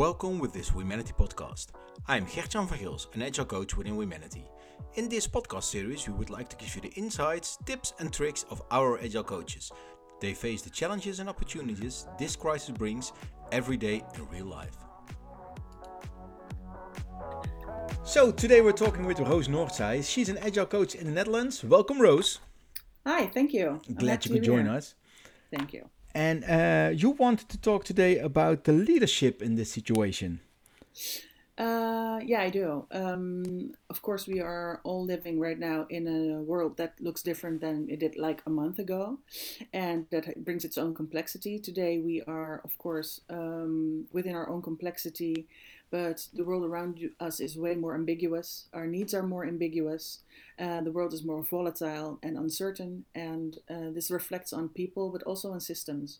Welcome with this Wemanity podcast. I'm Gertjan Vergils, an agile coach within Wemanity. In this podcast series, we would like to give you the insights, tips, and tricks of our agile coaches. They face the challenges and opportunities this crisis brings every day in real life. So, today we're talking with Rose Noordzij. She's an agile coach in the Netherlands. Welcome, Rose. Hi, thank you. I'm Glad you could join here. us. Thank you. And uh, you wanted to talk today about the leadership in this situation. Uh, yeah, I do. Um, of course, we are all living right now in a world that looks different than it did like a month ago, and that brings its own complexity. Today, we are, of course, um, within our own complexity, but the world around us is way more ambiguous. Our needs are more ambiguous. Uh, the world is more volatile and uncertain, and uh, this reflects on people, but also on systems.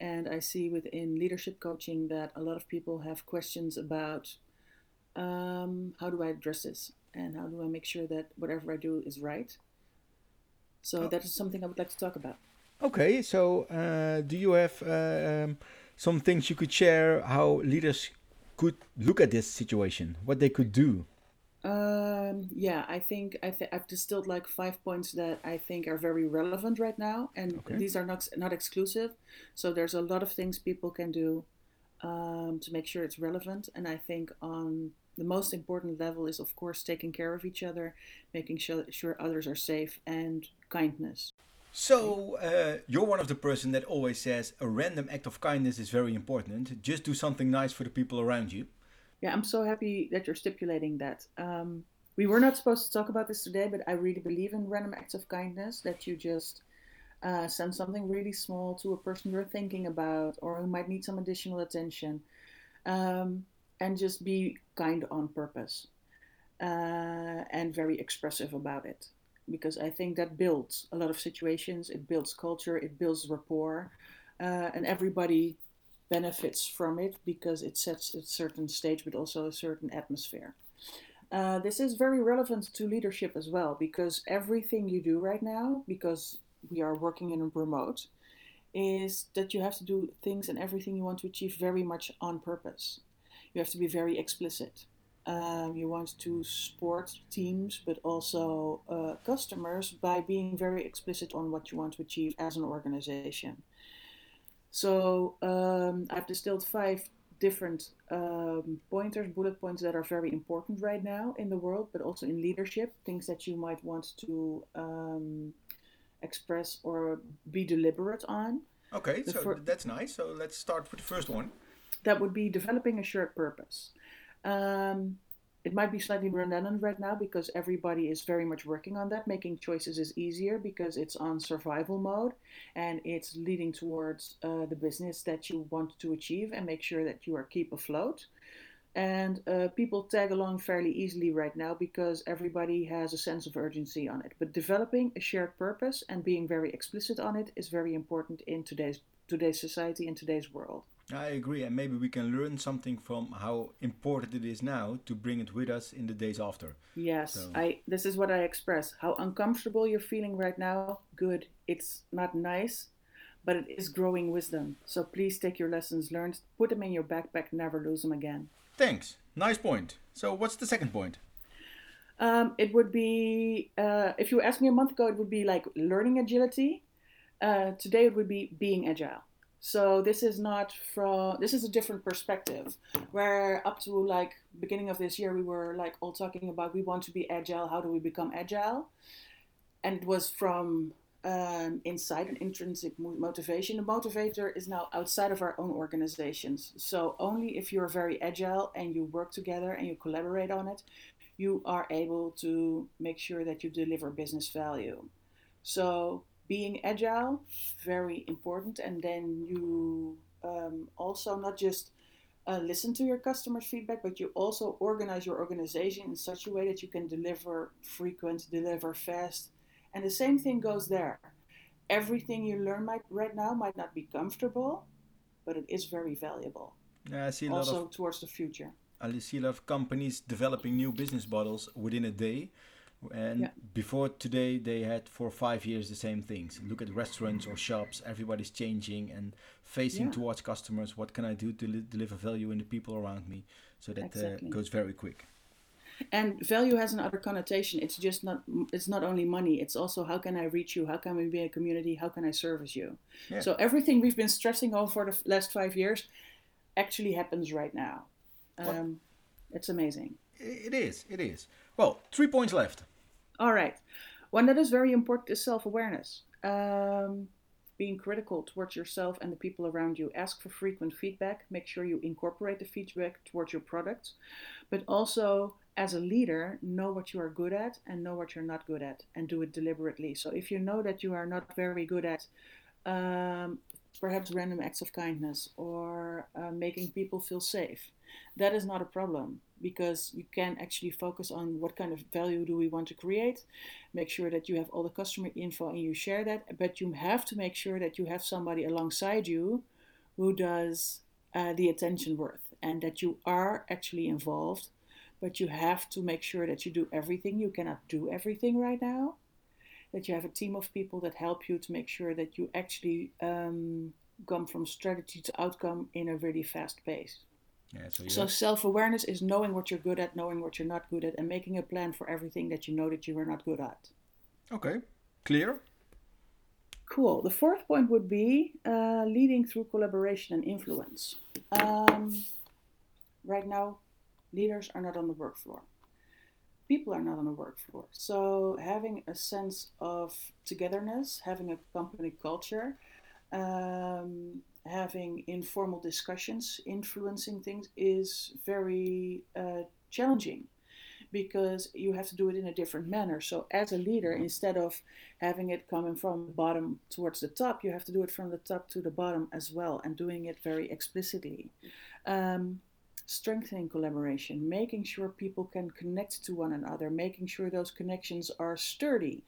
And I see within leadership coaching that a lot of people have questions about um, how do I address this, and how do I make sure that whatever I do is right. So oh. that is something I would like to talk about. Okay, so uh, do you have uh, um, some things you could share how leaders could look at this situation, what they could do? Um, yeah, I think I th- I've distilled like five points that I think are very relevant right now, and okay. these are not not exclusive. So there's a lot of things people can do um, to make sure it's relevant, and I think on the most important level is of course taking care of each other, making sure, sure others are safe, and kindness. So uh, you're one of the person that always says a random act of kindness is very important. Just do something nice for the people around you yeah, I'm so happy that you're stipulating that. Um, we were not supposed to talk about this today, but I really believe in random acts of kindness that you just uh, send something really small to a person you're thinking about or who might need some additional attention um, and just be kind on purpose uh, and very expressive about it. Because I think that builds a lot of situations, it builds culture, it builds rapport, uh, and everybody benefits from it because it sets a certain stage but also a certain atmosphere. Uh, this is very relevant to leadership as well because everything you do right now, because we are working in a remote, is that you have to do things and everything you want to achieve very much on purpose. You have to be very explicit. Um, you want to support teams but also uh, customers by being very explicit on what you want to achieve as an organization. So um, I've distilled five different um, pointers, bullet points that are very important right now in the world, but also in leadership, things that you might want to um, express or be deliberate on. Okay, the so that's nice. So let's start with the first one. That would be developing a shared purpose. Um, it might be slightly redundant right now because everybody is very much working on that. Making choices is easier because it's on survival mode and it's leading towards uh, the business that you want to achieve and make sure that you are keep afloat. And uh, people tag along fairly easily right now because everybody has a sense of urgency on it. But developing a shared purpose and being very explicit on it is very important in today's today's society in today's world. I agree, and maybe we can learn something from how important it is now to bring it with us in the days after. Yes, so. I. This is what I express. How uncomfortable you're feeling right now. Good. It's not nice, but it is growing wisdom. So please take your lessons learned, put them in your backpack, never lose them again. Thanks. Nice point. So what's the second point? Um, it would be uh, if you asked me a month ago, it would be like learning agility. Uh, today it would be being agile. So this is not from this is a different perspective. Where up to like beginning of this year we were like all talking about we want to be agile. How do we become agile? And it was from um, inside an intrinsic motivation. The motivator is now outside of our own organizations. So only if you're very agile and you work together and you collaborate on it, you are able to make sure that you deliver business value. So being agile, very important. And then you um, also not just uh, listen to your customers' feedback, but you also organize your organization in such a way that you can deliver frequent, deliver fast. And the same thing goes there. Everything you learn might, right now might not be comfortable, but it is very valuable. Yeah, I see a also lot of, towards the future. I see a lot of companies developing new business models within a day And yeah. before today, they had for five years the same things. Look at restaurants or shops, everybody's changing and facing yeah. towards customers. What can I do to li- deliver value in the people around me? So that uh, exactly. uh, goes very quick. And value has another connotation. It's just not. It's not only money. It's also how can I reach you? How can we be a community? How can I service you? Yeah. So everything we've been stressing over for the last five years actually happens right now. Um, it's amazing. It is. It is. Well, three points left. All right. One that is very important is self awareness. Um, being critical towards yourself and the people around you. Ask for frequent feedback. Make sure you incorporate the feedback towards your product. But also, as a leader, know what you are good at and know what you're not good at and do it deliberately. So, if you know that you are not very good at um, perhaps random acts of kindness or uh, making people feel safe, that is not a problem because you can actually focus on what kind of value do we want to create make sure that you have all the customer info and you share that but you have to make sure that you have somebody alongside you who does uh, the attention worth and that you are actually involved but you have to make sure that you do everything. You cannot do everything right now that you have a team of people that help you to make sure that you actually um, come from strategy to outcome in a really fast pace yeah, so, so self awareness is knowing what you're good at, knowing what you're not good at, and making a plan for everything that you know that you are not good at. Okay, clear. Cool. The fourth point would be uh, leading through collaboration and influence. Um, right now, leaders are not on the work floor. People are not on the work floor. So, having a sense of togetherness, having a company culture, um, having informal discussions, influencing things is very uh, challenging because you have to do it in a different manner. So, as a leader, instead of having it coming from the bottom towards the top, you have to do it from the top to the bottom as well and doing it very explicitly. Um, strengthening collaboration, making sure people can connect to one another, making sure those connections are sturdy.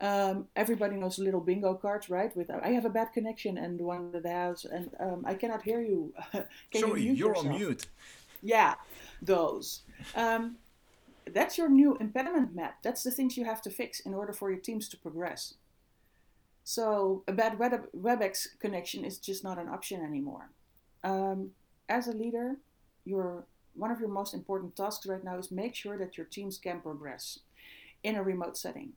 Um, everybody knows little bingo cards, right? With I have a bad connection and one that has, and um, I cannot hear you. Sorry, you you're yourself? on mute. Yeah, those. Um, that's your new impediment map. That's the things you have to fix in order for your teams to progress. So a bad Web- WebEx connection is just not an option anymore. Um, as a leader, your one of your most important tasks right now is make sure that your teams can progress in a remote setting.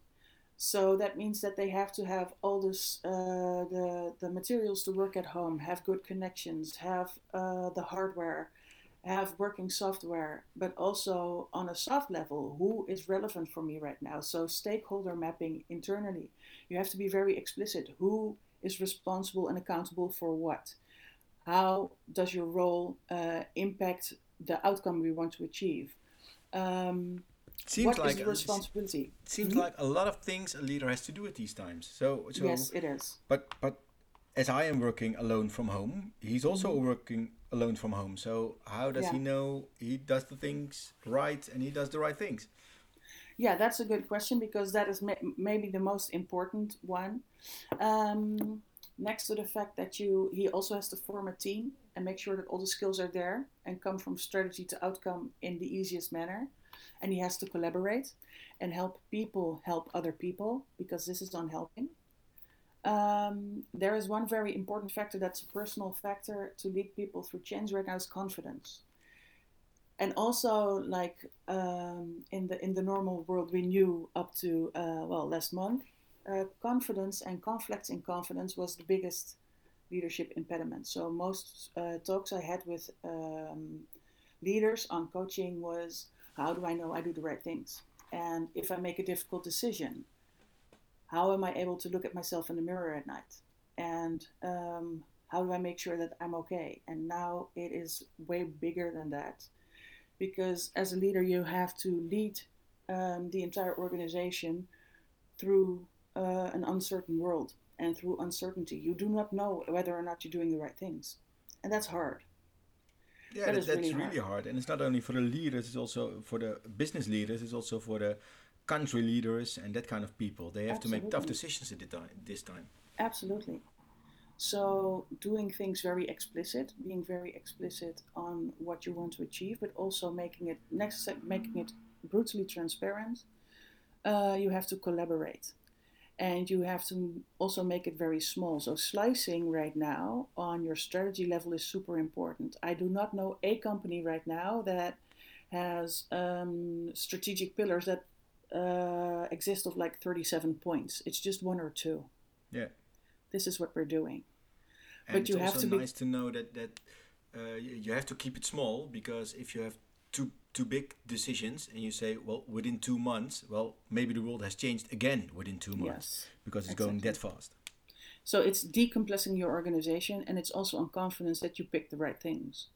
So that means that they have to have all this, uh, the, the materials to work at home, have good connections, have uh, the hardware, have working software, but also on a soft level, who is relevant for me right now? So stakeholder mapping internally. You have to be very explicit. Who is responsible and accountable for what? How does your role uh, impact the outcome we want to achieve? Um, seems what like is the responsibility? It seems mm-hmm. like a lot of things a leader has to do at these times. So, so yes, it is. But but as I am working alone from home, he's also mm-hmm. working alone from home. So how does yeah. he know he does the things right and he does the right things? Yeah, that's a good question because that is ma- maybe the most important one. Um, next to the fact that you, he also has to form a team and make sure that all the skills are there and come from strategy to outcome in the easiest manner and he has to collaborate and help people help other people because this is on helping. Um, there is one very important factor that's a personal factor to lead people through change right now is confidence. And also, like um, in the in the normal world, we knew up to uh, well last month, uh, confidence and conflicts in confidence was the biggest leadership impediment. So most uh, talks I had with um, leaders on coaching was how do I know I do the right things? And if I make a difficult decision, how am I able to look at myself in the mirror at night? And um, how do I make sure that I'm okay? And now it is way bigger than that. Because as a leader, you have to lead um, the entire organization through uh, an uncertain world and through uncertainty. You do not know whether or not you're doing the right things. And that's hard. Yeah, that, that's really, really hard. hard. and it's not only for the leaders; it's also for the business leaders. It's also for the country leaders and that kind of people. They have Absolutely. to make tough decisions at this time. Absolutely. So doing things very explicit, being very explicit on what you want to achieve, but also making it next making it brutally transparent. uh, you have to collaborate and you have to also make it very small. So slicing right now on your strategy level is super important. I do not know a company right now that has um, strategic pillars that uh, exist of like 37 points. It's just one or two. Yeah. This is what we're doing. And but you have to be... nice to know that that uh, you have to keep it small because if you have two two big decisions and you say well within two months well maybe the world has changed again within two months yes, because it's exactly. going that fast. So it's decompressing your organization and it's also on confidence that you pick the right things.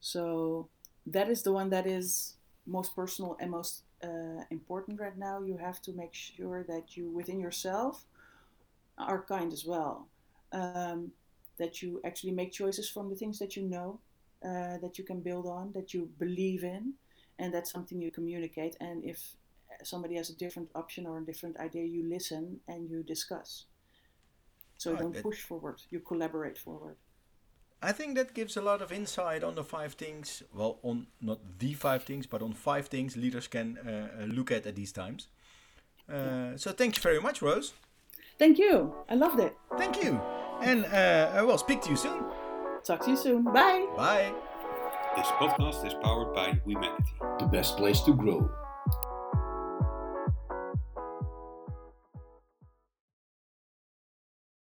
So that is the one that is most personal and most uh, important right now. You have to make sure that you within yourself are kind as well. Um, that you actually make choices from the things that you know uh, that you can build on that you believe in and that's something you communicate and if somebody has a different option or a different idea you listen and you discuss so oh, don't push forward you collaborate forward I think that gives a lot of insight on the five things. Well, on not the five things, but on five things leaders can uh, uh look at at these times. Uh, yeah. So thank you very much, Rose. Thank you. I loved it. Thank you. And uh, I will speak to you soon. Talk to you soon. Bye. Bye. This podcast is powered by Wemanity. The best place to grow.